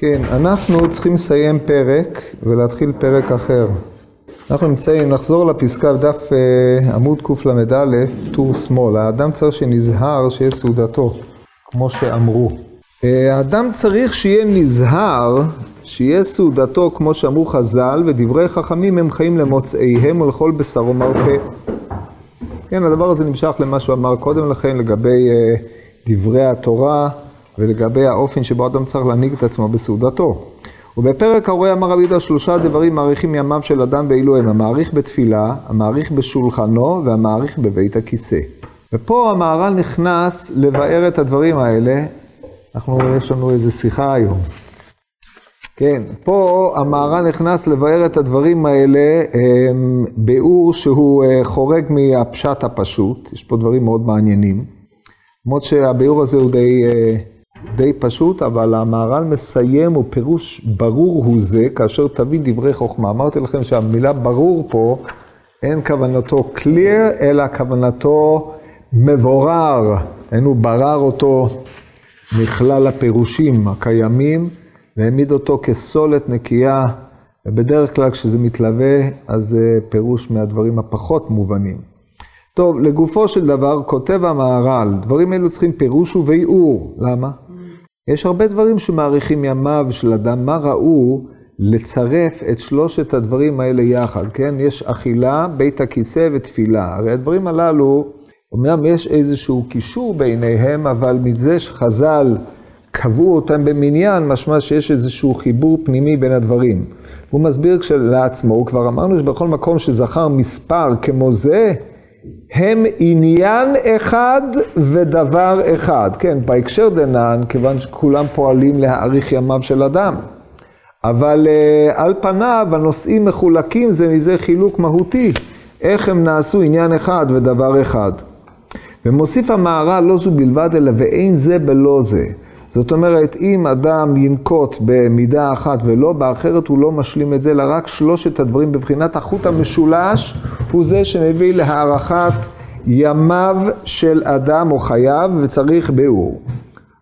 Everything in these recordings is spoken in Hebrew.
כן, אנחנו צריכים לסיים פרק ולהתחיל פרק אחר. אנחנו נמצאים, נחזור לפסקה בדף אה, עמוד קל"א, טור שמאל. האדם צריך שנזהר שיהיה סעודתו, כמו שאמרו. אה, האדם צריך שיהיה נזהר, שיהיה סעודתו, כמו שאמרו חז"ל, ודברי חכמים הם חיים למוצאיהם ולכל בשרו מרפא. כן, הדבר הזה נמשך למה שהוא אמר קודם לכן לגבי אה, דברי התורה. ולגבי האופן שבו אדם צריך להנהיג את עצמו בסעודתו. ובפרק הרואה אמר רבי יהודה שלושה דברים מעריכים ימיו של אדם ואילו הם המעריך בתפילה, המעריך בשולחנו והמעריך בבית הכיסא. ופה המהר"ל נכנס לבאר את הדברים האלה. אנחנו, יש לנו איזו שיחה היום. כן, פה המהר"ל נכנס לבאר את הדברים האלה, אמ, ביאור שהוא אה, חורג מהפשט הפשוט, יש פה דברים מאוד מעניינים. למרות שהביאור הזה הוא די... די פשוט, אבל המהר"ל מסיים, הוא פירוש ברור הוא זה, כאשר תביא דברי חוכמה. אמרתי לכם שהמילה ברור פה, אין כוונתו clear, אלא כוונתו מבורר. אין הוא ברר אותו מכלל הפירושים הקיימים, והעמיד אותו כסולת נקייה, ובדרך כלל כשזה מתלווה, אז זה פירוש מהדברים הפחות מובנים. טוב, לגופו של דבר, כותב המהר"ל, דברים אלו צריכים פירוש וביאור. למה? יש הרבה דברים שמעריכים ימיו של אדם, מה ראו לצרף את שלושת הדברים האלה יחד, כן? יש אכילה, בית הכיסא ותפילה. הרי הדברים הללו, אמנם יש איזשהו קישור ביניהם, אבל מזה שחז"ל קבעו אותם במניין, משמע שיש איזשהו חיבור פנימי בין הדברים. הוא מסביר לעצמו, כבר אמרנו שבכל מקום שזכר מספר כמו זה, הם עניין אחד ודבר אחד. כן, בהקשר דנן, כיוון שכולם פועלים להאריך ימיו של אדם. אבל uh, על פניו הנושאים מחולקים זה מזה חילוק מהותי, איך הם נעשו עניין אחד ודבר אחד. ומוסיף המהר"ל לא זו בלבד, אלא ואין זה בלא זה. זאת אומרת, אם אדם ינקוט במידה אחת ולא באחרת, הוא לא משלים את זה, אלא רק שלושת הדברים בבחינת החוט המשולש, הוא זה שמביא להערכת ימיו של אדם או חייו, וצריך ביאור.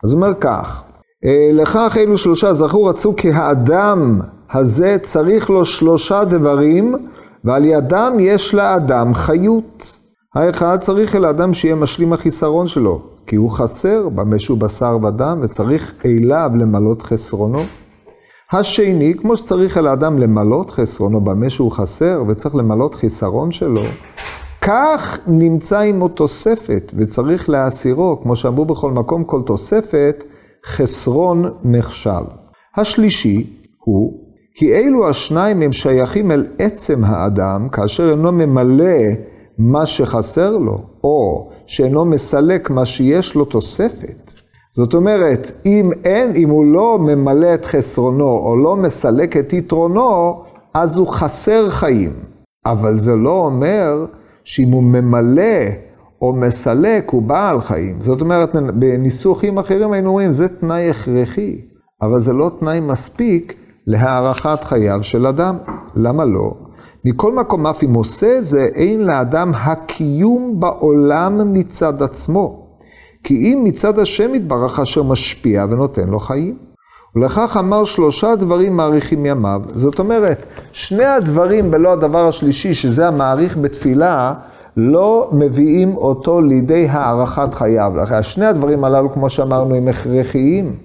אז הוא אומר כך, אה, לכך אלו שלושה זכו רצו כי האדם הזה צריך לו שלושה דברים, ועל ידם יש לאדם חיות. האחד צריך אל האדם שיהיה משלים החיסרון שלו. כי הוא חסר במה שהוא בשר ודם, וצריך אליו למלות חסרונו. השני, כמו שצריך אל האדם למלות חסרונו במה שהוא חסר, וצריך למלות חיסרון שלו, כך נמצא עמו תוספת, וצריך להסירו, כמו שאמרו בכל מקום, כל תוספת, חסרון נחשב. השלישי הוא, כי אלו השניים הם שייכים אל עצם האדם, כאשר אינו ממלא מה שחסר לו, או שאינו מסלק מה שיש לו תוספת. זאת אומרת, אם אין, אם הוא לא ממלא את חסרונו או לא מסלק את יתרונו, אז הוא חסר חיים. אבל זה לא אומר שאם הוא ממלא או מסלק, הוא בעל חיים. זאת אומרת, בניסוחים אחרים היינו אומרים, זה תנאי הכרחי, אבל זה לא תנאי מספיק להארכת חייו של אדם. למה לא? מכל מקום, אף אם עושה זה, אין לאדם הקיום בעולם מצד עצמו. כי אם מצד השם יתברך אשר משפיע ונותן לו חיים. ולכך אמר שלושה דברים מעריכים ימיו. זאת אומרת, שני הדברים בלא הדבר השלישי, שזה המעריך בתפילה, לא מביאים אותו לידי הארכת חייו. לכן שני הדברים הללו, כמו שאמרנו, הם הכרחיים,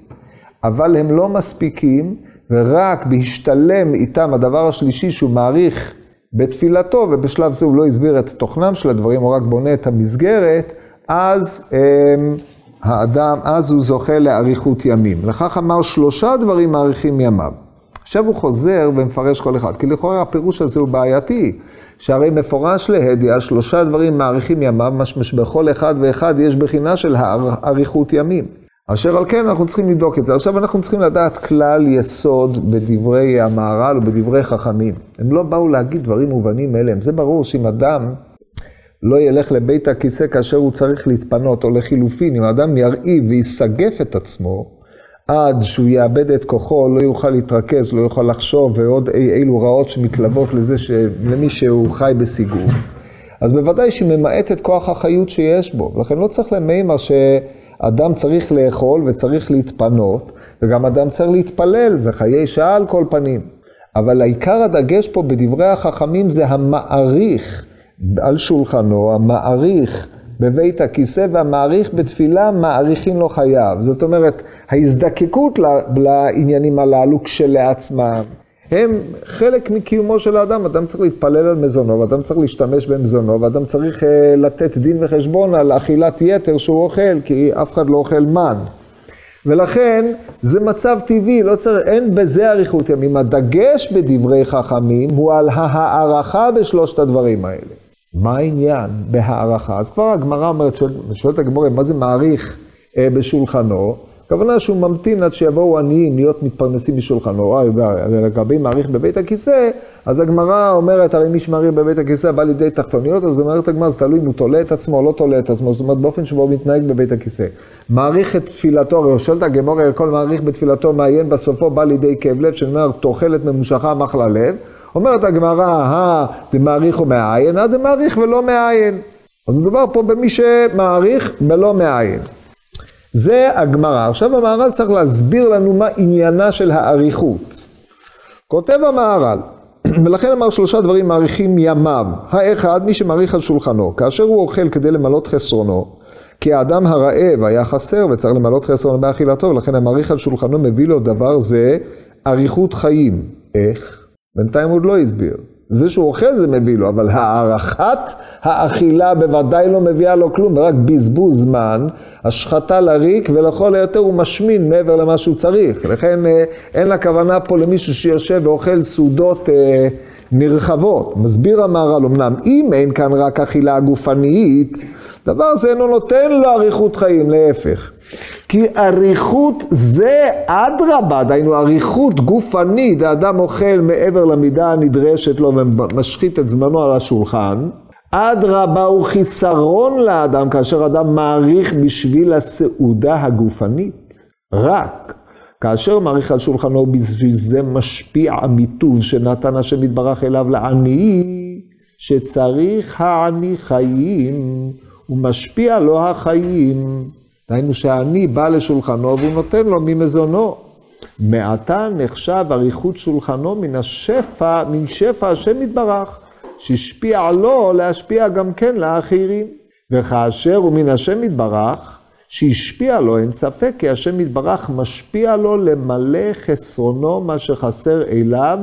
אבל הם לא מספיקים, ורק בהשתלם איתם הדבר השלישי שהוא מעריך בתפילתו, ובשלב זה הוא לא הסביר את תוכנם של הדברים, הוא רק בונה את המסגרת, אז הם, אמ, האדם, אז הוא זוכה לאריכות ימים. לכך אמר שלושה דברים מאריכים ימיו. עכשיו הוא חוזר ומפרש כל אחד, כי לכאורה הפירוש הזה הוא בעייתי, שהרי מפורש להדיא, שלושה דברים מאריכים ימיו, משמע שבכל אחד ואחד יש בחינה של אריכות ימים. אשר על כן אנחנו צריכים לבדוק את זה. עכשיו אנחנו צריכים לדעת כלל יסוד בדברי המהר"ל ובדברי חכמים. הם לא באו להגיד דברים מובנים מאליהם. זה ברור שאם אדם לא ילך לבית הכיסא כאשר הוא צריך להתפנות, או לחילופין, אם אדם ירעיב ויסגף את עצמו, עד שהוא יאבד את כוחו, לא יוכל להתרכז, לא יוכל לחשוב, ועוד אי אילו רעות שמתלוות לזה, למי שהוא חי בסיגוף. אז בוודאי שממעט את כוח החיות שיש בו. לכן לא צריך למימר ש... אדם צריך לאכול וצריך להתפנות, וגם אדם צריך להתפלל, זה חיי שעה על כל פנים. אבל העיקר הדגש פה בדברי החכמים זה המעריך על שולחנו, המעריך בבית הכיסא והמעריך בתפילה, מעריכין לו חייו. זאת אומרת, ההזדקקות לעניינים הללו כשלעצמם, הם חלק מקיומו של האדם. אדם צריך להתפלל על מזונו, ואדם צריך להשתמש במזונו, ואדם צריך uh, לתת דין וחשבון על אכילת יתר שהוא אוכל, כי אף אחד לא אוכל מן. ולכן זה מצב טבעי, לא צריך, אין בזה אריכות ימים. הדגש בדברי חכמים הוא על ההערכה בשלושת הדברים האלה. מה העניין בהערכה? אז כבר הגמרא אומרת, שואלת הגמרא, מה זה מעריך אה, בשולחנו? הכוונה שהוא ממתין עד שיבואו עניים להיות מתפרנסים משולחנו. לגבי מעריך בבית הכיסא, אז הגמרא אומרת, הרי מי שמעריך בבית הכיסא בא לידי תחתוניות, אז אומרת הגמרא, זה תלוי אם הוא תולה את עצמו או לא תולה את עצמו, זאת אומרת באופן שבו הוא מתנהג בבית הכיסא. מעריך את תפילתו, הרי שואלת הגמרא, כל מעריך בתפילתו מעיין בסופו בא לידי כאב לב, שאומר, תוחלת ממושכה מחלה לב. אומרת הגמרא, הא דמעריך ומעיין, הא דמעריך ולא מעיין. אז מדובר פה במי שמעריך ולא מעיין. זה הגמרא. עכשיו המהר"ל צריך להסביר לנו מה עניינה של האריכות. כותב המהר"ל, ולכן אמר שלושה דברים מעריכים ימיו. האחד, מי שמעריך על שולחנו, כאשר הוא אוכל כדי למלות חסרונו, כי האדם הרעב היה חסר וצריך למלות חסרונו באכילתו, ולכן המעריך על שולחנו מביא לו דבר זה אריכות חיים. איך? בינתיים הוא עוד לא הסביר. זה שהוא אוכל זה מביא לו, אבל הערכת האכילה בוודאי לא מביאה לו כלום, רק בזבוז זמן, השחתה לריק, ולכל היותר הוא משמין מעבר למה שהוא צריך. לכן אה, אין לה כוונה פה למישהו שיושב ואוכל סעודות אה, נרחבות. מסביר המהר"ל, אמנם אם אין כאן רק אכילה גופנית, דבר זה אינו נותן לו אריכות חיים, להפך. כי אריכות זה אדרבה, דהיינו אריכות גופנית, האדם אוכל מעבר למידה הנדרשת לו ומשחית את זמנו על השולחן, אדרבה הוא חיסרון לאדם כאשר אדם מעריך בשביל הסעודה הגופנית. רק כאשר מעריך על שולחנו בשביל זה משפיע המיטוב שנתן השם יתברך אליו לעני, שצריך העני חיים, ומשפיע לו החיים. דהיינו שהעני בא לשולחנו והוא נותן לו ממזונו. מעתה נחשב אריכות שולחנו מן השפע, מן שפע השם יתברך, שהשפיע לו להשפיע גם כן לאחרים. וכאשר הוא מן השם יתברך, שהשפיע לו, אין ספק כי השם יתברך משפיע לו למלא חסרונו מה שחסר אליו,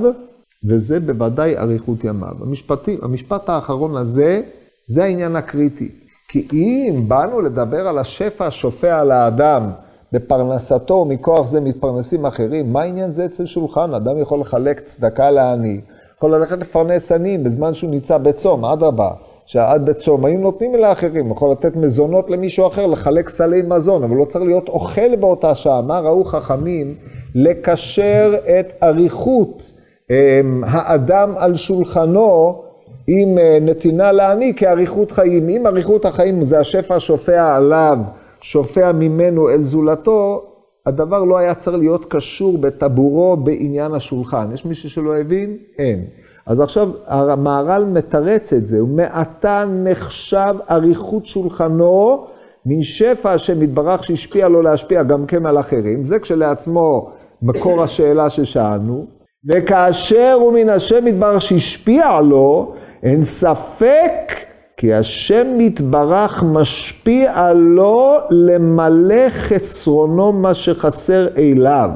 וזה בוודאי אריכות ימיו. המשפטים, המשפט האחרון הזה, זה העניין הקריטי. כי אם באנו לדבר על השפע השופע על האדם בפרנסתו, מכוח זה מתפרנסים אחרים, מה העניין זה אצל שולחן? אדם יכול לחלק צדקה לעני, יכול ללכת לפרנס עניים בזמן שהוא נמצא בצום, אדרבה. שעד בצום היו נותנים לאחרים, יכול לתת מזונות למישהו אחר, לחלק סלי מזון, אבל לא צריך להיות אוכל באותה שעה. מה ראו חכמים? לקשר את אריכות אמ, האדם על שולחנו עם אה, נתינה לעני כאריכות חיים. אם אריכות החיים זה השפע שופע עליו, שופע ממנו אל זולתו, הדבר לא היה צריך להיות קשור בטבורו בעניין השולחן. יש מישהו שלא הבין? אין. אז עכשיו המהר"ל מתרץ את זה, ומעתה נחשב אריכות שולחנו מן שפע השם יתברך שהשפיע לו להשפיע גם כן על אחרים. זה כשלעצמו מקור השאלה ששאלנו. וכאשר הוא מן השם יתברך שהשפיע לו, אין ספק כי השם יתברך משפיע לו למלא חסרונו מה שחסר אליו.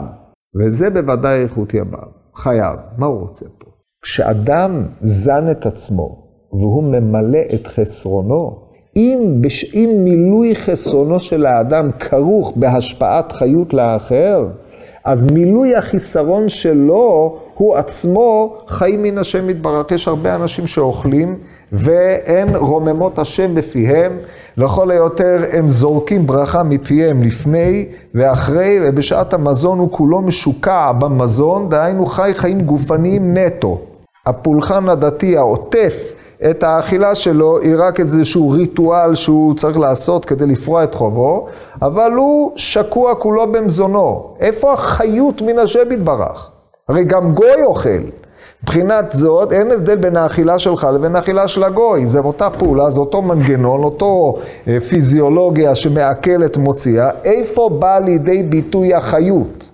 וזה בוודאי איכות ימיו, חייו. מה הוא רוצה פה? כשאדם זן את עצמו והוא ממלא את חסרונו, אם, בש... אם מילוי חסרונו של האדם כרוך בהשפעת חיות לאחר, אז מילוי החיסרון שלו הוא עצמו חיים מן השם יתברך. יש הרבה אנשים שאוכלים ואין רוממות השם בפיהם. לכל היותר הם זורקים ברכה מפיהם לפני ואחרי, ובשעת המזון הוא כולו משוקע במזון, דהיינו חי חיים גופניים נטו. הפולחן הדתי העוטף את האכילה שלו היא רק איזשהו ריטואל שהוא צריך לעשות כדי לפרוע את חובו, אבל הוא שקוע כולו במזונו. איפה החיות מן השם יתברך? הרי גם גוי אוכל. מבחינת זאת, אין הבדל בין האכילה שלך לבין האכילה של הגוי. זה אותה פעולה, זה אותו מנגנון, אותו אה, פיזיולוגיה שמעכלת מוציאה. איפה בא לידי ביטוי החיות?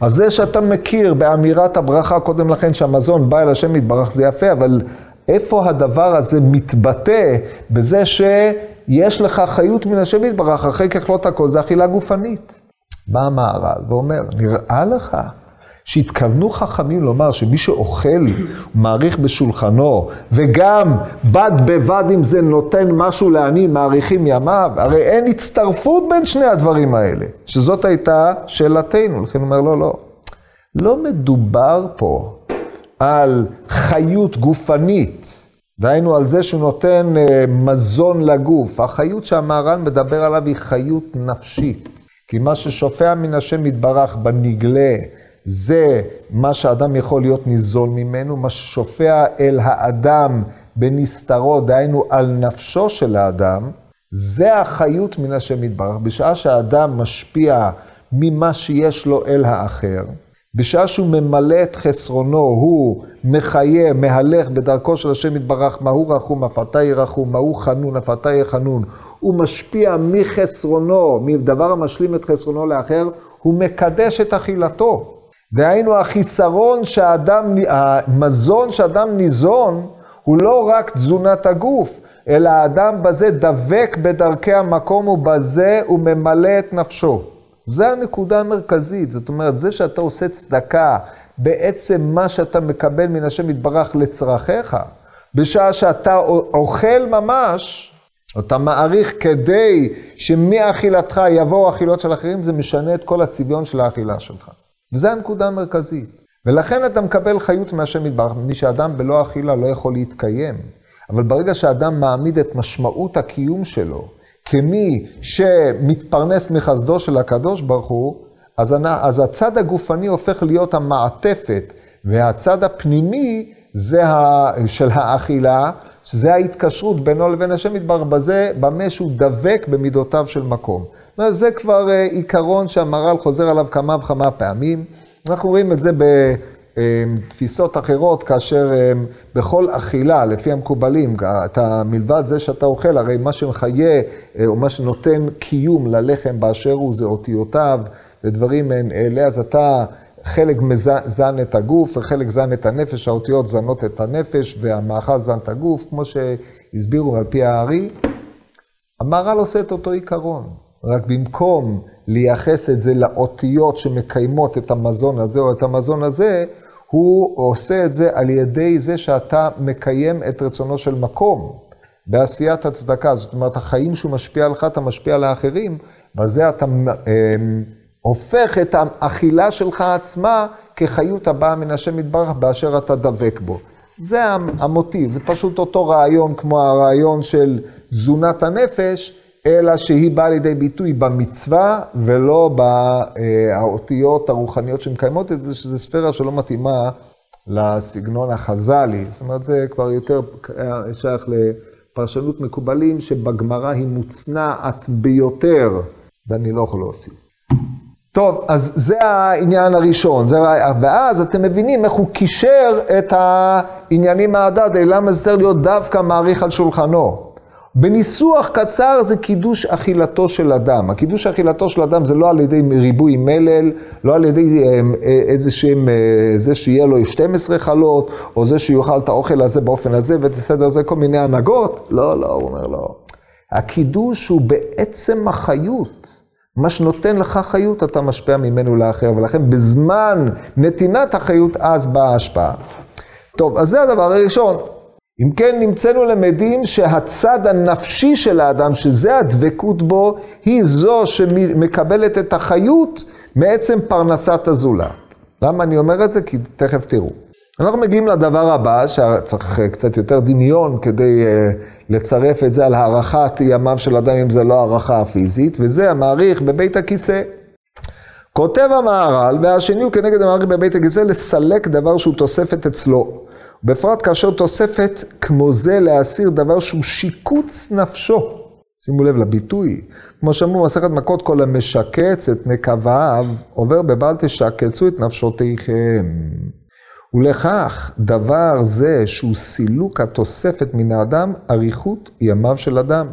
אז זה שאתה מכיר באמירת הברכה קודם לכן שהמזון בא אל השם יתברך זה יפה, אבל איפה הדבר הזה מתבטא בזה שיש לך חיות מן השם יתברך, אחרי ככלות הכל זה אכילה גופנית. בא המהר"ל ואומר, נראה לך שהתכוונו חכמים לומר שמי שאוכל, מעריך בשולחנו, וגם בד בבד עם זה נותן משהו לעני, מעריכים ימיו, הרי אין הצטרפות בין שני הדברים האלה, שזאת הייתה שאלתנו, לכן הוא אומר, לא, לא. לא מדובר פה על חיות גופנית, דהיינו על זה שהוא נותן אה, מזון לגוף. החיות שהמהר"ל מדבר עליו היא חיות נפשית. כי מה ששופע מן השם יתברך בנגלה, זה מה שאדם יכול להיות ניזול ממנו, מה ששופע אל האדם בנסתרו, דהיינו על נפשו של האדם, זה החיות מן השם יתברך. בשעה שהאדם משפיע ממה שיש לו אל האחר, בשעה שהוא ממלא את חסרונו, הוא מחיה, מהלך בדרכו של השם יתברך, מהו רחום, אף אתה ירחום, מהו חנון, אף אתה יהיה חנון. הוא משפיע מחסרונו, מדבר המשלים את חסרונו לאחר, הוא מקדש את אכילתו. דהיינו, החיסרון שאדם, המזון שאדם ניזון, הוא לא רק תזונת הגוף, אלא האדם בזה דבק בדרכי המקום ובזה הוא ממלא את נפשו. זה הנקודה המרכזית, זאת אומרת, זה שאתה עושה צדקה, בעצם מה שאתה מקבל מן השם יתברך לצרכיך, בשעה שאתה אוכל ממש, אתה מעריך כדי שמאכילתך יבואו אכילות של אחרים, זה משנה את כל הצביון של האכילה שלך. וזו הנקודה המרכזית. ולכן אתה מקבל חיות מהשם יתברך, מפני שאדם בלא אכילה לא יכול להתקיים. אבל ברגע שאדם מעמיד את משמעות הקיום שלו כמי שמתפרנס מחסדו של הקדוש ברוך הוא, אז, אז הצד הגופני הופך להיות המעטפת, והצד הפנימי זה ה, של האכילה, שזה ההתקשרות בינו לבין השם יתברך בזה, במה שהוא דבק במידותיו של מקום. זה כבר אה, עיקרון שהמהר"ל חוזר עליו כמה וכמה פעמים. אנחנו רואים את זה בתפיסות אחרות, כאשר אה, בכל אכילה, לפי המקובלים, אתה מלבד זה שאתה אוכל, הרי מה שמחיה, אה, או מה שנותן קיום ללחם באשר הוא, זה אותיותיו ודברים מעין אלה, אז אתה... חלק זן את הגוף וחלק זן את הנפש, האותיות זנות את הנפש והמאכל זן את הגוף, כמו שהסבירו על פי הארי. המהר"ל עושה את אותו עיקרון, רק במקום לייחס את זה לאותיות שמקיימות את המזון הזה או את המזון הזה, הוא עושה את זה על ידי זה שאתה מקיים את רצונו של מקום בעשיית הצדקה. זאת אומרת, החיים שהוא משפיע עליך, אתה משפיע על האחרים, בזה אתה אה, הופך את האכילה שלך עצמה כחיות הבאה מן השם יתברך באשר אתה דבק בו. זה המוטיב, זה פשוט אותו רעיון כמו הרעיון של תזונת הנפש, אלא שהיא באה לידי ביטוי במצווה ולא באותיות הרוחניות שמקיימות את זה, שזו ספירה שלא מתאימה לסגנון החז"לי. זאת אומרת, זה כבר יותר שייך לפרשנות מקובלים, שבגמרא היא מוצנעת ביותר, ואני לא יכול להוסיף. טוב, אז זה העניין הראשון, זה, ואז אתם מבינים איך הוא קישר את העניינים מהדד, למה זה צריך להיות דווקא מעריך על שולחנו. בניסוח קצר זה קידוש אכילתו של אדם. הקידוש אכילתו של אדם זה לא על ידי ריבוי מלל, לא על ידי אה, אה, איזה שהם, אה, זה שיהיה לו 12 חלות, או זה שיאכל את האוכל הזה באופן הזה, ותסדר זה כל מיני הנהגות. לא, לא, הוא אומר לא. הקידוש הוא בעצם החיות. מה שנותן לך חיות, אתה משפיע ממנו לאחר, ולכן בזמן נתינת החיות, אז באה ההשפעה. טוב, אז זה הדבר הראשון. אם כן, נמצאנו למדים שהצד הנפשי של האדם, שזה הדבקות בו, היא זו שמקבלת את החיות מעצם פרנסת הזולת. למה אני אומר את זה? כי תכף תראו. אנחנו מגיעים לדבר הבא, שצריך קצת יותר דמיון כדי uh, לצרף את זה על הערכת ימיו של אדם, אם זה לא הערכה הפיזית, וזה המעריך בבית הכיסא. כותב המהר"ל, והשני הוא כנגד המעריך בבית הכיסא, לסלק דבר שהוא תוספת אצלו. בפרט כאשר תוספת כמו זה להסיר דבר שהוא שיקוץ נפשו. שימו לב לביטוי. כמו שאמרו מסכת מכות, כל המשקץ את נקביו, עובר בבל תשקצו את נפשותיכם. ולכך, דבר זה שהוא סילוק התוספת מן האדם, אריכות ימיו של אדם.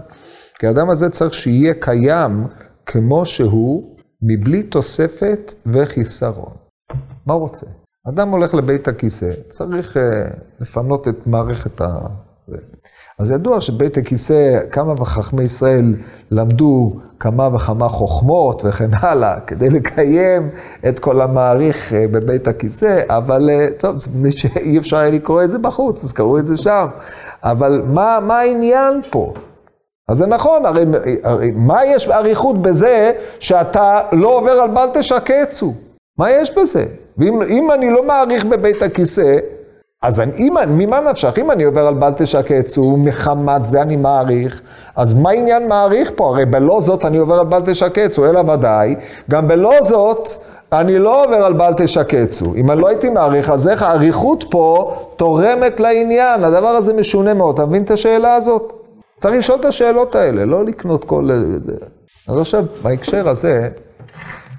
כי האדם הזה צריך שיהיה קיים כמו שהוא, מבלי תוספת וחיסרון. מה הוא רוצה? אדם הולך לבית הכיסא, צריך uh, לפנות את מערכת ה... אז ידוע שבית הכיסא, כמה וחכמי ישראל למדו כמה וכמה חוכמות וכן הלאה, כדי לקיים את כל המעריך uh, בבית הכיסא, אבל uh, טוב, אי אפשר היה לקרוא את זה בחוץ, אז קראו את זה שם. אבל מה, מה העניין פה? אז זה נכון, הרי, הרי מה יש אריכות בזה שאתה לא עובר על בל תשקצו? מה יש בזה? ואם אני לא מעריך בבית הכיסא, אז אני, אם, ממה נפשך? אם אני עובר על בל תשקצו, מחמת זה אני מעריך, אז מה עניין מעריך פה? הרי בלא זאת אני עובר על בל תשקצו, אלא ודאי, גם בלא זאת אני לא עובר על בל תשקצו. אם אני לא הייתי מעריך, אז איך האריכות פה תורמת לעניין? הדבר הזה משונה מאוד. אתה מבין את השאלה הזאת? צריך לשאול את השאלות האלה, לא לקנות כל... אז עכשיו, בהקשר הזה,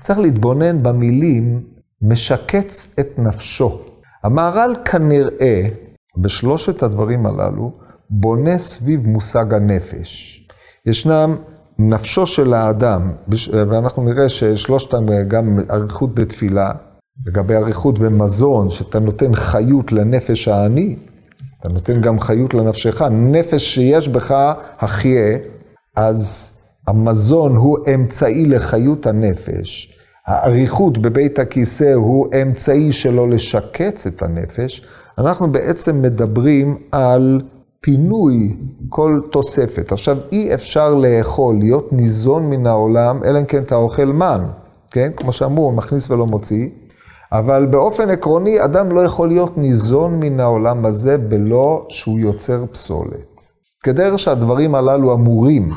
צריך להתבונן במילים משקץ את נפשו. המהר"ל כנראה, בשלושת הדברים הללו, בונה סביב מושג הנפש. ישנם נפשו של האדם, ואנחנו נראה ששלושתם גם אריכות בתפילה, לגבי אריכות במזון, שאתה נותן חיות לנפש העני, אתה נותן גם חיות לנפשך, נפש שיש בך החיה, אז המזון הוא אמצעי לחיות הנפש. האריכות בבית הכיסא הוא אמצעי שלו לשקץ את הנפש. אנחנו בעצם מדברים על פינוי כל תוספת. עכשיו, אי אפשר לאכול, להיות ניזון מן העולם, אלא אם כן אתה אוכל מן, כן? כמו שאמרו, מכניס ולא מוציא. אבל באופן עקרוני, אדם לא יכול להיות ניזון מן העולם הזה בלא שהוא יוצר פסולת. כדרך שהדברים הללו אמורים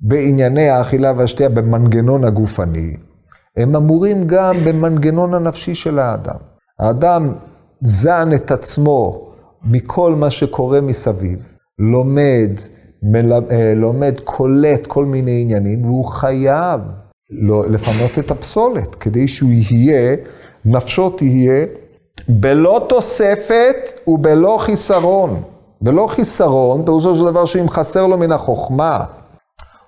בענייני האכילה והשתייה במנגנון הגופני, הם אמורים גם במנגנון הנפשי של האדם. האדם זן את עצמו מכל מה שקורה מסביב, לומד, מל... אה, לומד, קולט כל מיני עניינים, והוא חייב לא, לפנות את הפסולת, כדי שהוא יהיה נפשו תהיה בלא תוספת ובלא חיסרון. בלא חיסרון, פירושו של דבר שאם חסר לו מן החוכמה,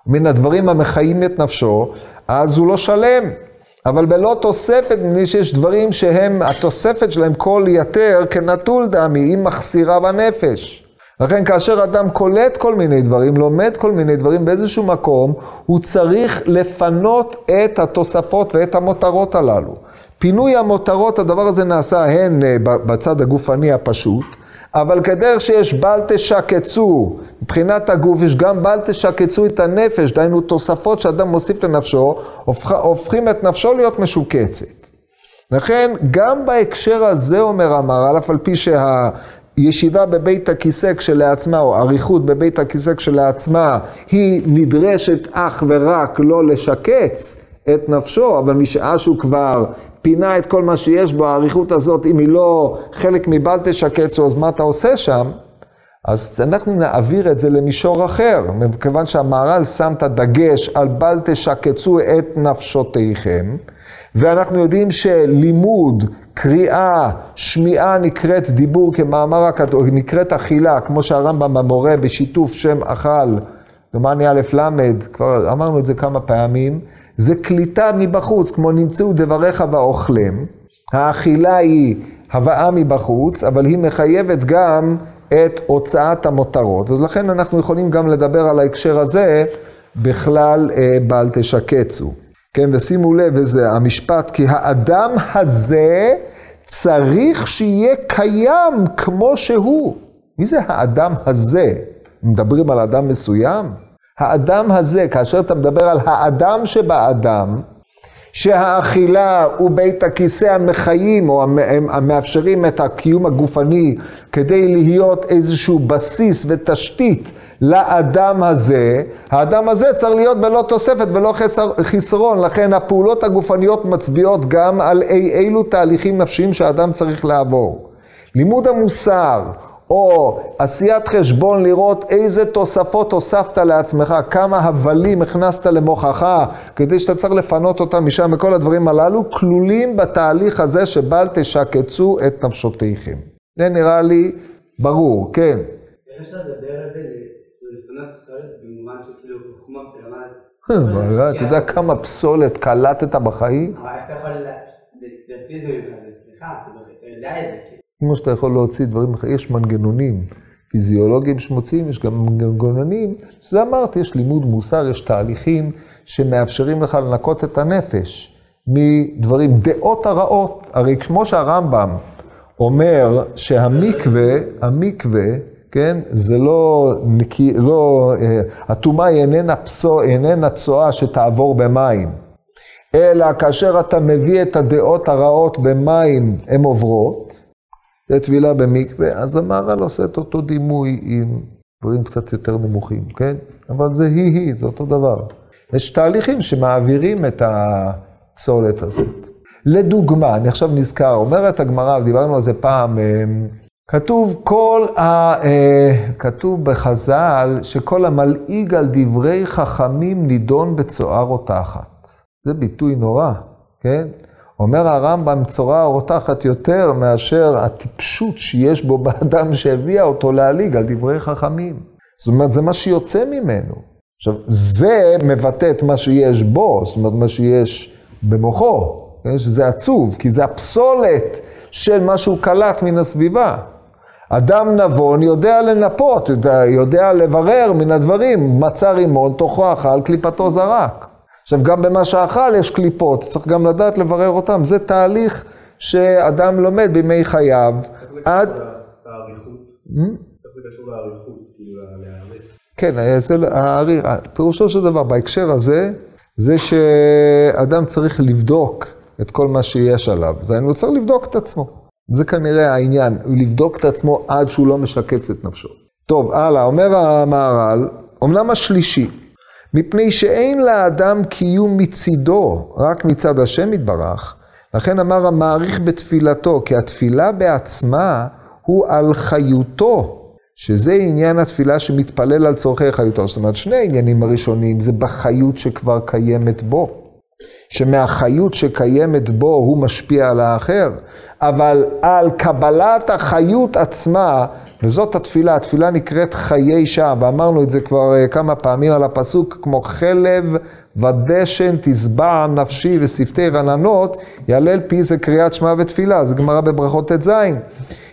מן הדברים המחיים את נפשו, אז הוא לא שלם. אבל בלא תוספת, מפני שיש דברים שהם, התוספת שלהם כל יתר כנטול דמי, היא מחסירה בנפש. לכן כאשר אדם קולט כל מיני דברים, לומד כל מיני דברים באיזשהו מקום, הוא צריך לפנות את התוספות ואת המותרות הללו. פינוי המותרות, הדבר הזה נעשה הן אה, בצד הגופני הפשוט, אבל כדרך שיש בל תשקצו, מבחינת הגוף יש גם בל תשקצו את הנפש, דהיינו תוספות שאדם מוסיף לנפשו, הופכים את נפשו להיות משוקצת. לכן, גם בהקשר הזה אומר המהר"ל, אף על פי שהישיבה בבית הכיסא כשלעצמה, או אריכות בבית הכיסא כשלעצמה, היא נדרשת אך ורק לא לשקץ את נפשו, אבל משעה שהוא כבר פינה את כל מה שיש בו, האריכות הזאת, אם היא לא חלק מבל תשקצו, אז מה אתה עושה שם? אז אנחנו נעביר את זה למישור אחר, מכיוון שהמהר"ל שם את הדגש על בל תשקצו את נפשותיכם, ואנחנו יודעים שלימוד, קריאה, שמיעה נקראת דיבור כמאמר הכתוב, נקראת אכילה, כמו שהרמב"ם המורה בשיתוף שם אכל, דומני א' ל', כבר אמרנו את זה כמה פעמים, זה קליטה מבחוץ, כמו נמצאו דבריך ואוכלם. האכילה היא הבאה מבחוץ, אבל היא מחייבת גם את הוצאת המותרות. אז לכן אנחנו יכולים גם לדבר על ההקשר הזה, בכלל אה, בל תשקצו. כן, ושימו לב, וזה המשפט, כי האדם הזה צריך שיהיה קיים כמו שהוא. מי זה האדם הזה? מדברים על אדם מסוים? האדם הזה, כאשר אתה מדבר על האדם שבאדם, שהאכילה ובית הכיסא המחיים או המאפשרים את הקיום הגופני כדי להיות איזשהו בסיס ותשתית לאדם הזה, האדם הזה צריך להיות בלא תוספת, בלא חיסרון, לכן הפעולות הגופניות מצביעות גם על אי אילו תהליכים נפשיים שהאדם צריך לעבור. לימוד המוסר או עשיית חשבון לראות איזה תוספות הוספת לעצמך, כמה הבלים הכנסת למוחך, כדי שאתה צריך לפנות אותם משם, וכל הדברים הללו כלולים בתהליך הזה שבל תשקצו את נפשותיכם. זה נראה לי ברור, כן. איך אפשר לדבר על זה, לפנות פסולת במובן של כאילו חוכמות שלמד? אתה יודע כמה פסולת קלטת בחיים? אבל איך אתה יכול להוציא את זה ממך? אתה יודע את זה. כמו שאתה יכול להוציא דברים אחרים, יש מנגנונים פיזיולוגיים שמוציאים, יש גם מנגנונים, שזה אמרתי, יש לימוד מוסר, יש תהליכים שמאפשרים לך לנקות את הנפש מדברים, דעות הרעות. הרי כמו שהרמב"ם אומר שהמקווה, המקווה, כן, זה לא, נקי, לא, אה, הטומאה היא איננה פסו, איננה צואה שתעבור במים, אלא כאשר אתה מביא את הדעות הרעות במים, הן עוברות. זה טבילה במקווה, אז המהר"ל עושה את אותו דימוי עם דברים קצת יותר נמוכים, כן? אבל זה היא-היא, זה אותו דבר. יש תהליכים שמעבירים את הפסולת הזאת. לדוגמה, אני עכשיו נזכר, אומרת הגמרא, ודיברנו על זה פעם, אה, כתוב כל ה... אה, כתוב בחז"ל שכל המלעיג על דברי חכמים נידון בצואה רותחת. זה ביטוי נורא, כן? אומר הרמב"ם, צורה רותחת יותר מאשר הטיפשות שיש בו באדם שהביאה אותו להליג על דברי חכמים. זאת אומרת, זה מה שיוצא ממנו. עכשיו, זה מבטא את מה שיש בו, זאת אומרת, מה שיש במוחו, כן? שזה עצוב, כי זה הפסולת של מה שהוא קלט מן הסביבה. אדם נבון יודע לנפות, יודע, לברר מן הדברים, מצא רימון, תוכו אכל, קליפתו זרק. עכשיו, גם במה שאכל יש קליפות, צריך גם לדעת לברר אותם. זה תהליך שאדם לומד בימי חייו. עד... איך זה קשור לאריכות? כאילו? כן, זה האריך, פירושו של דבר, בהקשר הזה, זה שאדם צריך לבדוק את כל מה שיש עליו. הוא צריך לבדוק את עצמו. זה כנראה העניין, לבדוק את עצמו עד שהוא לא משקץ את נפשו. טוב, הלאה, אומר המהר"ל, אמנם השלישי, מפני שאין לאדם קיום מצידו, רק מצד השם יתברך, לכן אמר המעריך בתפילתו, כי התפילה בעצמה הוא על חיותו, שזה עניין התפילה שמתפלל על צורכי חיותו. זאת אומרת, שני העניינים הראשונים זה בחיות שכבר קיימת בו. שמהחיות שקיימת בו הוא משפיע על האחר, אבל על קבלת החיות עצמה, וזאת התפילה, התפילה נקראת חיי שעה, ואמרנו את זה כבר אה, כמה פעמים על הפסוק, כמו חלב ודשן תשבע נפשי ושפתי רננות, יהלל פי זה קריאת שמע ותפילה, זה גמרא בברכות ט"ז.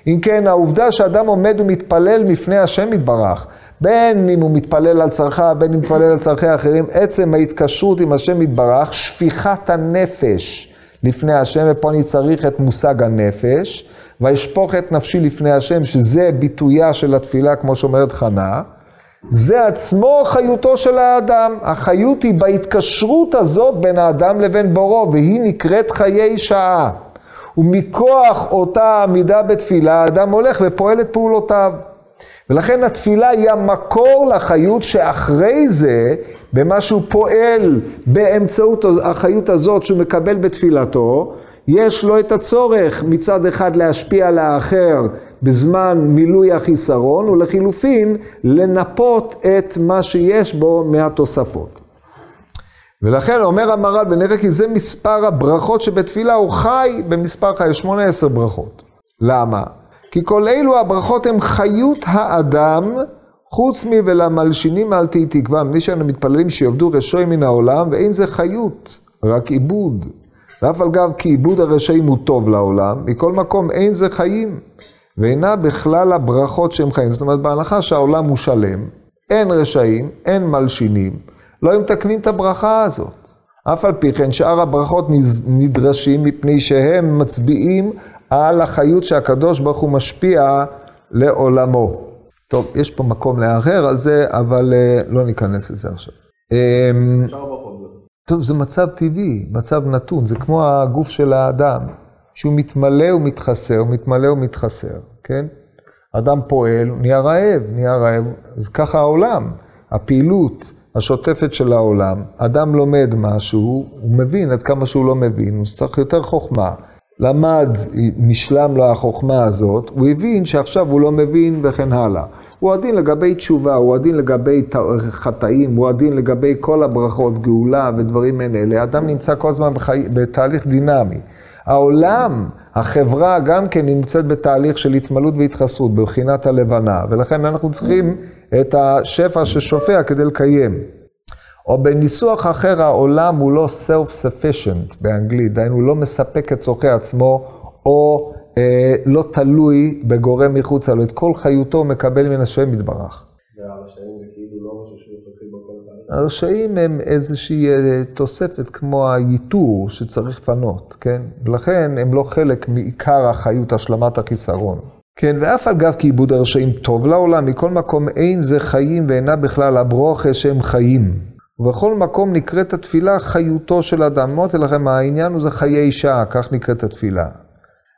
אם כן, העובדה שאדם עומד ומתפלל מפני השם יתברך, בין אם הוא מתפלל על צרכיו, בין אם הוא מתפלל על צרכי אחרים, עצם ההתקשרות עם השם יתברך, שפיכת הנפש לפני השם, ופה אני צריך את מושג הנפש, וישפוך את נפשי לפני השם, שזה ביטויה של התפילה, כמו שאומרת חנה, זה עצמו חיותו של האדם. החיות היא בהתקשרות הזאת בין האדם לבין בורו, והיא נקראת חיי שעה. ומכוח אותה עמידה בתפילה, האדם הולך ופועל את פעולותיו. ולכן התפילה היא המקור לחיות שאחרי זה, במה שהוא פועל באמצעות החיות הזאת שהוא מקבל בתפילתו, יש לו את הצורך מצד אחד להשפיע על האחר בזמן מילוי החיסרון, ולחילופין לנפות את מה שיש בו מהתוספות. ולכן אומר המהר"ל ונראה כי זה מספר הברכות שבתפילה הוא חי במספר חי, 18 ברכות. למה? כי כל אלו הברכות הם חיות האדם, חוץ מי ולמלשינים אל תהי תקווה, מפני שאנו מתפללים שיעבדו רשוי מן העולם, ואין זה חיות, רק עיבוד. ואף על גב כי עיבוד הרשעים הוא טוב לעולם, מכל מקום אין זה חיים, ואינה בכלל הברכות שהם חיים. זאת אומרת, בהנחה שהעולם הוא שלם, אין רשעים, אין מלשינים, לא היו מתקנים את הברכה הזאת. אף על פי כן שאר הברכות נדרשים מפני שהם מצביעים על החיות שהקדוש ברוך הוא משפיע לעולמו. טוב, יש פה מקום לערער על זה, אבל uh, לא ניכנס לזה עכשיו. אמ, טוב, זה מצב טבעי, מצב נתון, זה כמו הגוף של האדם, שהוא מתמלא ומתחסר, מתמלא ומתחסר, כן? אדם פועל, נהיה רעב, נהיה רעב, אז ככה העולם, הפעילות השוטפת של העולם, אדם לומד משהו, הוא מבין עד כמה שהוא לא מבין, הוא צריך יותר חוכמה. למד, נשלם לו החוכמה הזאת, הוא הבין שעכשיו הוא לא מבין וכן הלאה. הוא הדין לגבי תשובה, הוא הדין לגבי חטאים, הוא הדין לגבי כל הברכות, גאולה ודברים מעין אלה. אדם נמצא כל הזמן בחי... בתהליך דינמי. העולם, החברה גם כן נמצאת בתהליך של התמלות והתחסרות, בבחינת הלבנה, ולכן אנחנו צריכים את השפע ששופע כדי לקיים. או בניסוח אחר, העולם הוא לא self-sufficient באנגלית, דהיינו, הוא לא מספק את צורכי עצמו, או לא תלוי בגורם מחוצה לו. את כל חיותו מקבל מן השם יתברך. והרשעים זה כאילו לא משהו בכל. הרשעים הם איזושהי אה, תוספת כמו הייתור שצריך לפנות, כן? לכן הם לא חלק מעיקר החיות, השלמת החיסרון. כן, ואף על גב כי עיבוד הרשעים טוב לעולם, מכל מקום אין זה חיים ואינה בכלל הברוכה שהם חיים. ובכל מקום נקראת התפילה חיותו של אדם. אמרתי לכם, העניין הוא זה חיי אישה, כך נקראת התפילה.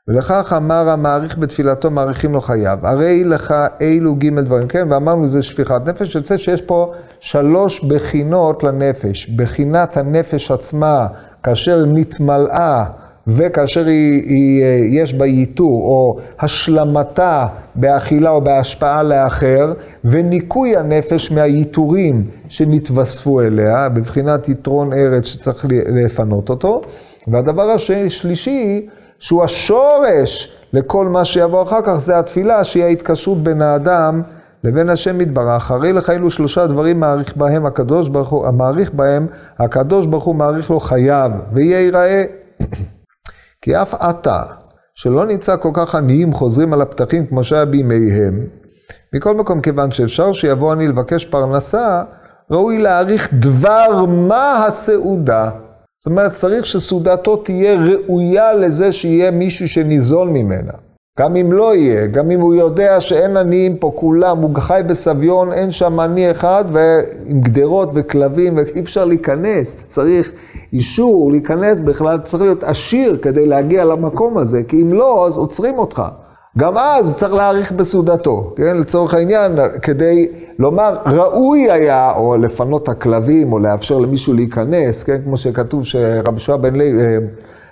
ולכך אמר המעריך בתפילתו, מעריכים לו חייו. הרי לך אילו ג' דברים, כן? ואמרנו זה שפיכת נפש, יוצא שיש פה שלוש בחינות לנפש. בחינת הנפש עצמה, כאשר נתמלאה וכאשר היא, היא, יש בה ייתור, או השלמתה באכילה או בהשפעה לאחר, וניקוי הנפש מהייתורים שנתווספו אליה, בבחינת יתרון ארץ שצריך לפנות אותו. והדבר השלישי, שהוא השורש לכל מה שיבוא אחר כך, זה התפילה, שהיא ההתקשרות בין האדם לבין השם יתברך. הרי לך אלו שלושה דברים מעריך בהם הקדוש ברוך הוא, המעריך בהם, הקדוש ברוך הוא מעריך לו חייו, ויהיה ייראה. כי אף עתה, שלא נמצא כל כך עניים חוזרים על הפתחים כמו שהיה בימיהם, מכל מקום, כיוון שאפשר שיבוא אני לבקש פרנסה, ראוי להעריך דבר מה הסעודה. זאת אומרת, צריך שסעודתו תהיה ראויה לזה שיהיה מישהו שניזון ממנה. גם אם לא יהיה, גם אם הוא יודע שאין עניים פה כולם, הוא חי בסביון, אין שם עני אחד, ועם גדרות וכלבים, ואי אפשר להיכנס. צריך אישור להיכנס בכלל, צריך להיות עשיר כדי להגיע למקום הזה, כי אם לא, אז עוצרים אותך. גם אז הוא צריך להעריך בסעודתו, כן? לצורך העניין, כדי לומר, ראוי היה, או לפנות הכלבים, או לאפשר למישהו להיכנס, כן? כמו שכתוב שרבי שועה בן לוי, אה,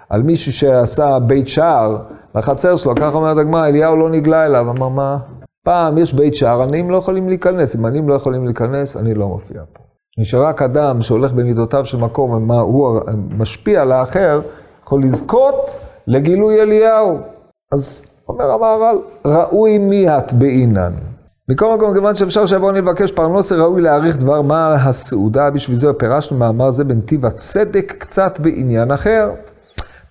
על מישהו שעשה בית שער לחצר שלו, ככה אומרת הגמרא, אליהו לא נגלה אליו, אמר מה? פעם יש בית שער, עניים לא יכולים להיכנס, אם עניים לא יכולים להיכנס, אני לא מופיע פה. שרק אדם שהולך במידותיו של מקום, מה הוא משפיע על האחר, יכול לזכות לגילוי אליהו. אז אומר המהר"ל, ראוי מי את בעינן. מכל מקום, כיוון שאפשר שיבואו לבקש פרנסה, ראוי להעריך דבר מה הסעודה, בשביל זה פירשנו מאמר זה בנתיב הצדק קצת בעניין אחר.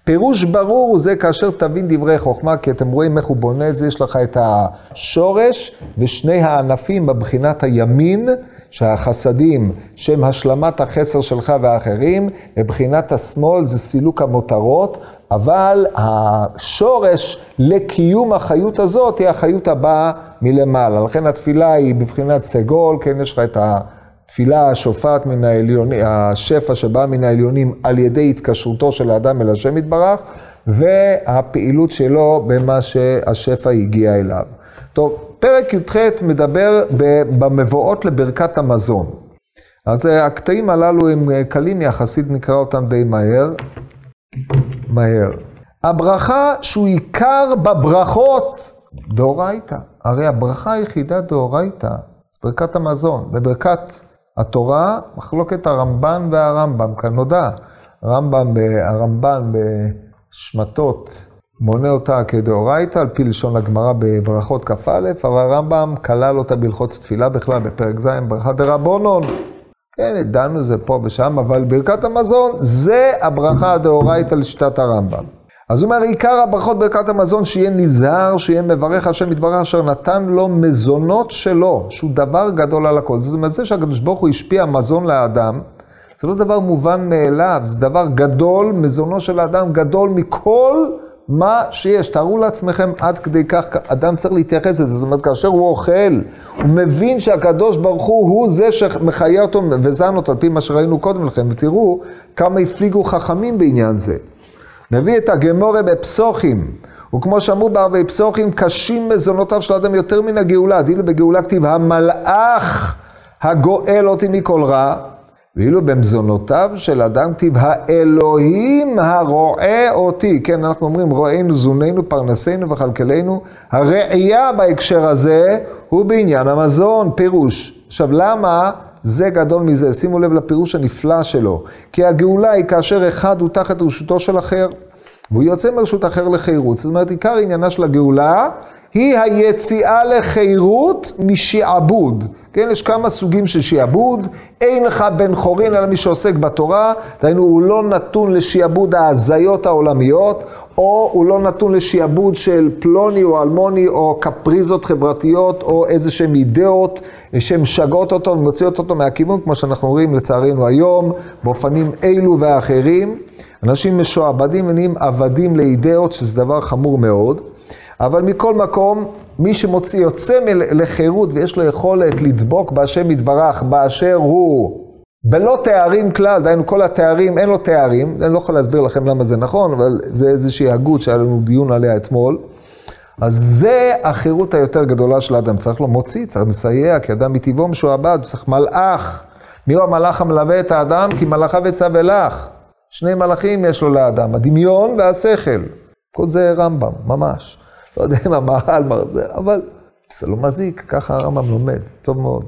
פירוש ברור הוא זה כאשר תבין דברי חוכמה, כי אתם רואים איך הוא בונה את זה, יש לך את השורש ושני הענפים בבחינת הימין. שהחסדים שהם השלמת החסר שלך ואחרים, מבחינת השמאל זה סילוק המותרות, אבל השורש לקיום החיות הזאת היא החיות הבאה מלמעלה. לכן התפילה היא בבחינת סגול, כן, יש לך את התפילה השופעת מן העליונים, השפע שבא מן העליונים על ידי התקשרותו של האדם אל השם יתברך, והפעילות שלו במה שהשפע הגיע אליו. טוב, פרק י"ח מדבר במבואות לברכת המזון. אז אה, הקטעים הללו הם אה, קלים יחסית, נקרא אותם די מהר. מהר. הברכה שהוא עיקר בברכות, דאורייתא. הרי הברכה היחידה דאורייתא, זה ברכת המזון. בברכת התורה, מחלוקת הרמב"ן והרמב"ם, כנודע. רמב"ם, הרמב"ן בשמטות מונה אותה כדאורייתא, על פי לשון הגמרא בברכות כ"א, אבל הרמב"ם כלל אותה בהלכות תפילה בכלל, בפרק ז', ברכה דרבונון. כן, דנו זה פה ושם, אבל ברכת המזון זה הברכה הדאורייתא לשיטת הרמב"ם. אז הוא אומר, עיקר הברכות ברכת המזון, שיהיה נזהר, שיהיה מברך השם יתברך, אשר נתן לו מזונות שלו, שהוא דבר גדול על הכל. זאת אומרת, זה שהקדוש ברוך הוא השפיע מזון לאדם, זה לא דבר מובן מאליו, זה דבר גדול, מזונו של האדם גדול מכל מה שיש. תארו לעצמכם עד כדי כך, אדם צריך להתייחס לזה. זאת אומרת, כאשר הוא אוכל, הוא מבין שהקדוש ברוך הוא הוא זה שמחיה אותו וזן אותו, על פי מה שראינו קודם לכן, ותראו כמה הפליגו חכמים בעניין זה. מביא את הגמורה בפסוחים, וכמו שאמרו בערבי פסוחים, קשים מזונותיו של האדם יותר מן הגאולה. דילו בגאולה כתיב, המלאך הגואל אותי מכל רע. ואילו במזונותיו של אדם כתיב, האלוהים הרועה אותי. כן, אנחנו אומרים, רואינו, זוננו, פרנסנו וכלכלנו. הראייה בהקשר הזה הוא בעניין המזון, פירוש. עכשיו, למה זה גדול מזה? שימו לב לפירוש הנפלא שלו. כי הגאולה היא כאשר אחד הוא תחת רשותו של אחר, והוא יוצא מרשות אחר לחירות. זאת אומרת, עיקר עניינה של הגאולה היא היציאה לחירות משעבוד. כן, יש כמה סוגים של שיעבוד. אין לך בן חורין אלא מי שעוסק בתורה, דהיינו, הוא לא נתון לשיעבוד ההזיות העולמיות, או הוא לא נתון לשיעבוד של פלוני או אלמוני, או קפריזות חברתיות, או איזה שהן אידאות שמשגעות אותו ומוציאות אותו מהכיוון, כמו שאנחנו רואים לצערנו היום, באופנים אלו ואחרים. אנשים משועבדים ונהיים עבדים לאידאות, שזה דבר חמור מאוד. אבל מכל מקום, מי שמוציא, יוצא לחירות ויש לו יכולת לדבוק בהשם יתברך באשר הוא, בלא תארים כלל, דהיינו כל התארים, אין לו תארים, אני לא יכול להסביר לכם למה זה נכון, אבל זה איזושהי הגות שהיה לנו דיון עליה אתמול. אז זה החירות היותר גדולה של האדם, צריך לו מוציא, צריך מסייע, כי אדם מטבעו משועבד, צריך מלאך. מי הוא המלאך המלווה את האדם? כי מלאכיו יצא ולך. שני מלאכים יש לו לאדם, הדמיון והשכל. כל זה רמב"ם, ממש. לא יודע אם המהר"ל מרזה, אבל זה לא מזיק, ככה הרמב"ם לומד, טוב מאוד.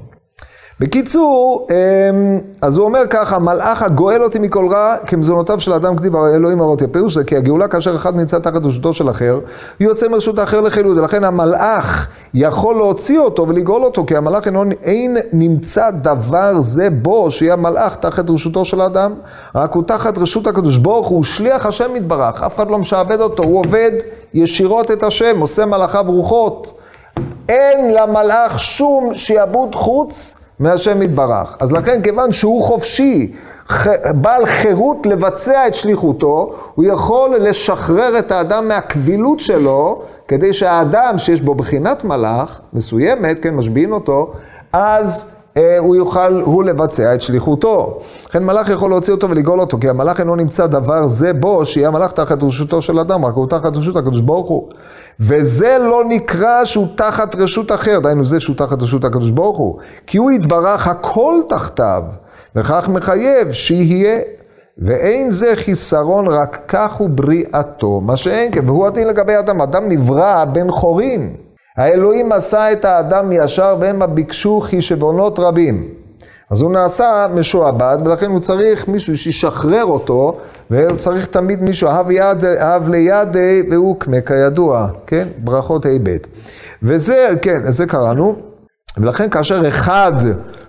בקיצור, אמ, אז הוא אומר ככה, מלאך הגואל אותי מכל רע, כמזונותיו של האדם כתיב אלוהים הראותי. הפירוש זה כי הגאולה כאשר אחד נמצא תחת רשותו של אחר, יוצא מרשות האחר לחילוד, ולכן המלאך יכול להוציא אותו ולגאול אותו, כי המלאך אינו, אין נמצא דבר זה בו, שיהיה המלאך תחת רשותו של האדם, רק הוא תחת רשות הקדוש ברוך הוא שליח השם יתברך, אף אחד לא משעבד אותו, הוא עובד ישירות את השם, עושה מלאכיו רוחות. אין למלאך שום שיעבוד חוץ מהשם יתברך. אז לכן, כיוון שהוא חופשי, בעל חירות לבצע את שליחותו, הוא יכול לשחרר את האדם מהקבילות שלו, כדי שהאדם שיש בו בחינת מלאך, מסוימת, כן, משביעים אותו, אז אה, הוא יוכל הוא לבצע את שליחותו. לכן מלאך יכול להוציא אותו ולגאול אותו, כי המלאך אינו נמצא דבר זה בו, שיהיה המלאך תחת רשותו של אדם, רק הוא תחת רשות הקדוש ברוך הוא. וזה לא נקרא שהוא תחת רשות אחר, דהיינו זה שהוא תחת רשות הקדוש ברוך הוא, כי הוא יתברך הכל תחתיו, וכך מחייב שיהיה. ואין זה חיסרון, רק כך הוא בריאתו, מה שאין כן, והוא הדין לגבי אדם, אדם נברא בן חורין. האלוהים עשה את האדם מישר והמה ביקשו חישבונות רבים. אז הוא נעשה משועבד, ולכן הוא צריך מישהו שישחרר אותו, והוא צריך תמיד מישהו, אהב, יד, אהב ליד והוא קמה כידוע, כן? ברכות ה' ב'. וזה, כן, זה קראנו, ולכן כאשר אחד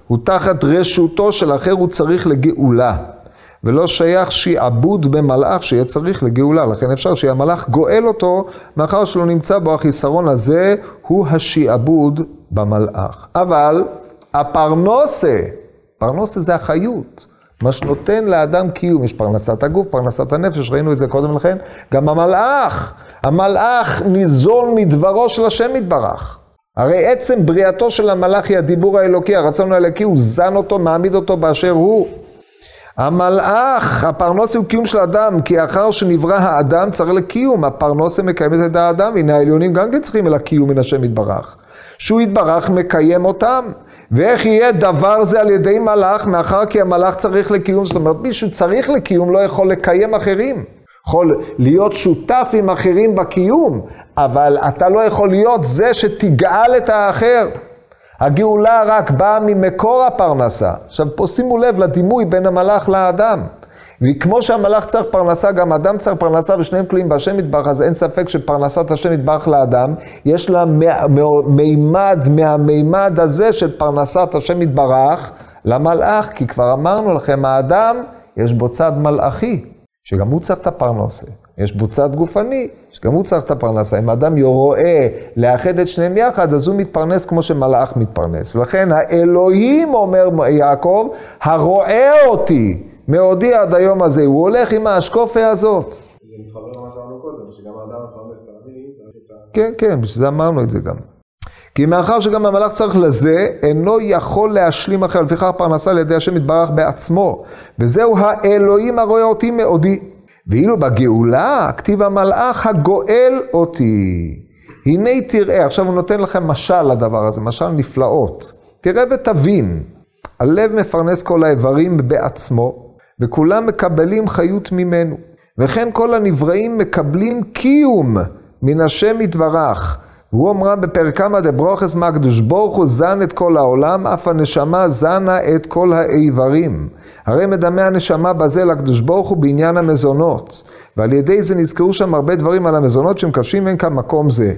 הוא תחת רשותו של אחר, הוא צריך לגאולה. ולא שייך שיעבוד במלאך שיהיה צריך לגאולה. לכן אפשר שהמלאך גואל אותו, מאחר שלא נמצא בו החיסרון הזה, הוא השיעבוד במלאך. אבל הפרנוסה, פרנוסה זה החיות. מה שנותן לאדם קיום, יש פרנסת הגוף, פרנסת הנפש, ראינו את זה קודם לכן, גם המלאך, המלאך ניזון מדברו של השם יתברך. הרי עצם בריאתו של המלאך היא הדיבור האלוקי, הרצון האלוקי, הוא זן אותו, מעמיד אותו באשר הוא. המלאך, הפרנוסה הוא קיום של אדם, כי אחר שנברא האדם צריך לקיום, הפרנוסה מקיימת את האדם, הנה העליונים גם כן צריכים אל הקיום מן השם יתברך. שהוא יתברך מקיים אותם. ואיך יהיה דבר זה על ידי מלאך, מאחר כי המלאך צריך לקיום, זאת אומרת, מישהו צריך לקיום לא יכול לקיים אחרים. יכול להיות שותף עם אחרים בקיום, אבל אתה לא יכול להיות זה שתגאל את האחר. הגאולה רק באה ממקור הפרנסה. עכשיו, פה שימו לב לדימוי בין המלאך לאדם. וכמו שהמלאך צריך פרנסה, גם אדם צריך פרנסה ושניהם תלויים בהשם יתברך, אז אין ספק שפרנסת השם יתברך לאדם, יש לה מימד מהמימד הזה של פרנסת השם יתברך למלאך, כי כבר אמרנו לכם, האדם, יש בו צד מלאכי, שגם הוא צריך את הפרנסה. יש בו צד גופני, שגם הוא צריך את הפרנסה. אם אדם רואה לאחד את שניהם יחד, אז הוא מתפרנס כמו שמלאך מתפרנס. ולכן האלוהים, אומר יעקב, הרואה אותי. מעודי עד היום הזה, הוא הולך עם האשקופה הזאת. זה מתחבר למה שאמרנו קודם, שגם האדם מפרנס את העני, כן, כן, בשביל זה אמרנו את זה גם. כי מאחר שגם המלאך צריך לזה, אינו יכול להשלים אחר, לפיכך פרנסה על ידי השם יתברך בעצמו. וזהו האלוהים הרואה אותי מעודי. ואילו בגאולה, כתיב המלאך הגואל אותי. הנה תראה, עכשיו הוא נותן לכם משל לדבר הזה, משל נפלאות. תראה ותבין, הלב מפרנס כל האיברים בעצמו, וכולם מקבלים חיות ממנו. וכן כל הנבראים מקבלים קיום מן השם יתברך. והוא אמרה בפרק כמה דברוכס מה הקדוש ברוך הוא זן את כל העולם, אף הנשמה זנה את כל האיברים. הרי מדמה הנשמה בזה לקדוש ברוך הוא בעניין המזונות. ועל ידי זה נזכרו שם הרבה דברים על המזונות שהם קשים אין כמקום זה.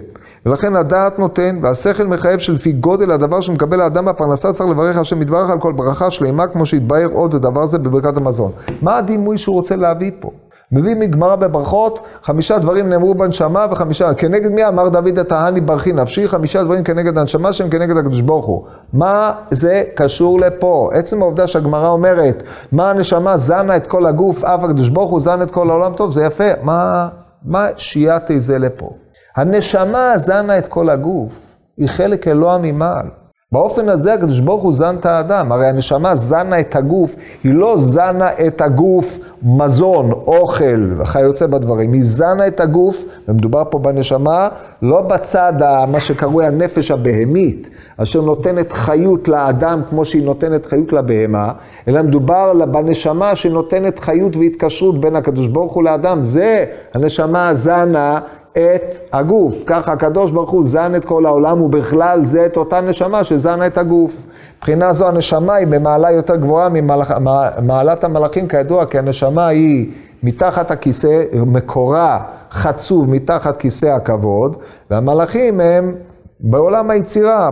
ולכן הדעת נותן, והשכל מחייב שלפי גודל הדבר שמקבל האדם בפרנסה צריך לברך השם יתברך על כל ברכה שלמה, כמו שהתבהר עוד הדבר הזה בברכת המזון. מה הדימוי שהוא רוצה להביא פה? מביא מגמרא בברכות, חמישה דברים נאמרו בנשמה וחמישה, כנגד מי אמר דוד את ההני ברכי נפשי, חמישה דברים כנגד הנשמה שהם כנגד הקדוש ברוך הוא. מה זה קשור לפה? עצם העובדה שהגמרא אומרת, מה הנשמה זנה את כל הגוף, אף הקדוש ברוך הוא זן את כל העולם טוב, זה יפה. מה, מה שייתי זה לפה? הנשמה זנה את כל הגוף, היא חלק אלוה ממעל. באופן הזה הקדוש ברוך הוא זן את האדם, הרי הנשמה זנה את הגוף, היא לא זנה את הגוף מזון, אוכל וכיוצא בדברים, היא זנה את הגוף, ומדובר פה בנשמה, לא בצד מה שקרוי הנפש הבהמית, אשר נותנת חיות לאדם כמו שהיא נותנת חיות לבהמה, אלא מדובר בנשמה שנותנת חיות והתקשרות בין הקדוש ברוך הוא לאדם, זה הנשמה זנה את הגוף. ככה הקדוש ברוך הוא זן את כל העולם, ובכלל זה את אותה נשמה שזנה את הגוף. מבחינה זו הנשמה היא במעלה יותר גבוהה ממעלת המלאכים, כידוע, כי הנשמה היא מתחת הכיסא, מקורה חצוב מתחת כיסא הכבוד, והמלאכים הם בעולם היצירה,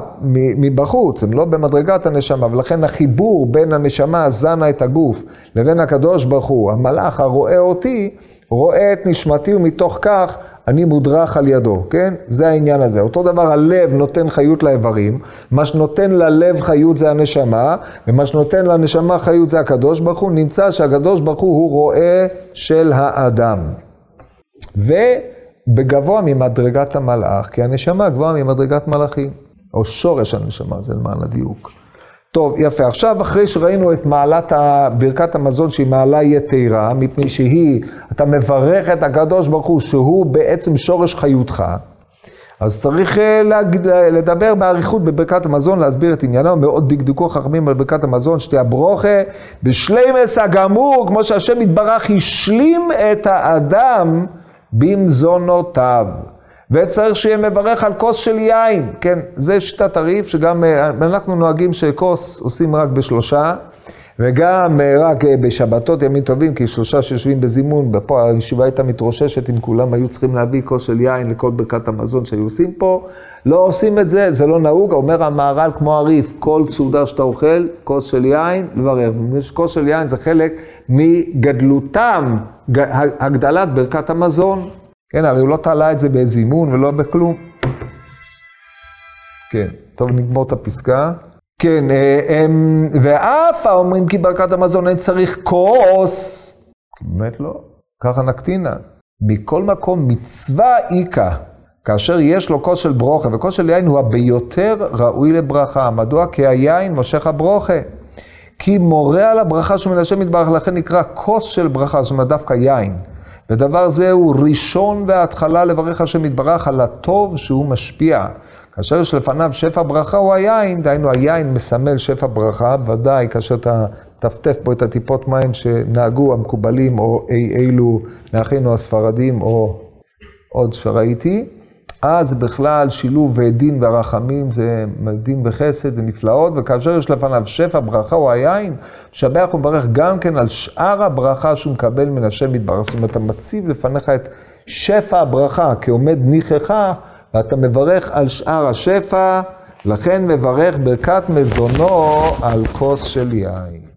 מבחוץ, הם לא במדרגת הנשמה, ולכן החיבור בין הנשמה הזנה את הגוף לבין הקדוש ברוך הוא, המלאך הרואה אותי, רואה את נשמתי ומתוך כך אני מודרך על ידו, כן? זה העניין הזה. אותו דבר הלב נותן חיות לאיברים, מה שנותן ללב חיות זה הנשמה, ומה שנותן לנשמה חיות זה הקדוש ברוך הוא, נמצא שהקדוש ברוך הוא הוא רואה של האדם. ובגבוה ממדרגת המלאך, כי הנשמה גבוהה ממדרגת מלאכים, או שורש הנשמה, זה למען הדיוק. טוב, יפה. עכשיו, אחרי שראינו את מעלת ברכת המזון, שהיא מעלה יתרה, מפני שהיא, אתה מברך את הקדוש ברוך הוא, שהוא בעצם שורש חיותך, אז צריך אה, להגיד, לדבר באריכות בברכת המזון, להסביר את עניינו, מאוד דקדקו חכמים על ברכת המזון, שתהיה ברוכה, בשלימס הגמור, כמו שהשם יתברך השלים את האדם במזונותיו. וצריך שיהיה מברך על כוס של יין, כן, זה שיטת הריף, שגם אה, אנחנו נוהגים שכוס עושים רק בשלושה, וגם אה, רק אה, בשבתות, ימים טובים, כי שלושה שיושבים בזימון, ופה הישיבה הייתה מתרוששת אם כולם היו צריכים להביא כוס של יין לכל ברכת המזון שהיו עושים פה. לא עושים את זה, זה לא נהוג, אומר המהר"ל כמו הריף, כל סעודה שאתה אוכל, כוס של יין, לברר. כוס של יין זה חלק מגדלותם, הגדלת ברכת המזון. כן, הרי הוא לא תלה את זה בזימון ולא בכלום. כן, טוב, נגמור את הפסקה. כן, אה, הם, ואף האומרים כי ברכת המזון אין צריך כוס. באמת לא, ככה נקטינה. מכל מקום, מצווה איכה, כאשר יש לו כוס של ברוכה, וכוס של יין הוא הביותר ראוי לברכה. מדוע? כי היין מושך הברוכה. כי מורה על הברכה שמן השם יתברך, לכן נקרא כוס של ברכה, זאת אומרת דווקא יין. ודבר זה הוא ראשון וההתחלה לברך השם יתברך על הטוב שהוא משפיע. כאשר יש לפניו שפע ברכה הוא היין, דהיינו היין מסמל שפע ברכה, ודאי כאשר אתה טפטף בו את הטיפות מים שנהגו המקובלים או אי אילו מאחינו הספרדים או עוד שראיתי. אז בכלל שילוב דין והרחמים זה דין וחסד, זה נפלאות, וכאשר יש לפניו שפע ברכה או היין, משבח ומברך גם כן על שאר הברכה שהוא מקבל מן השם יתברך. זאת אומרת, אתה מציב לפניך את שפע הברכה כעומד ניחך, ואתה מברך על שאר השפע, לכן מברך ברכת מזונו על כוס של יין.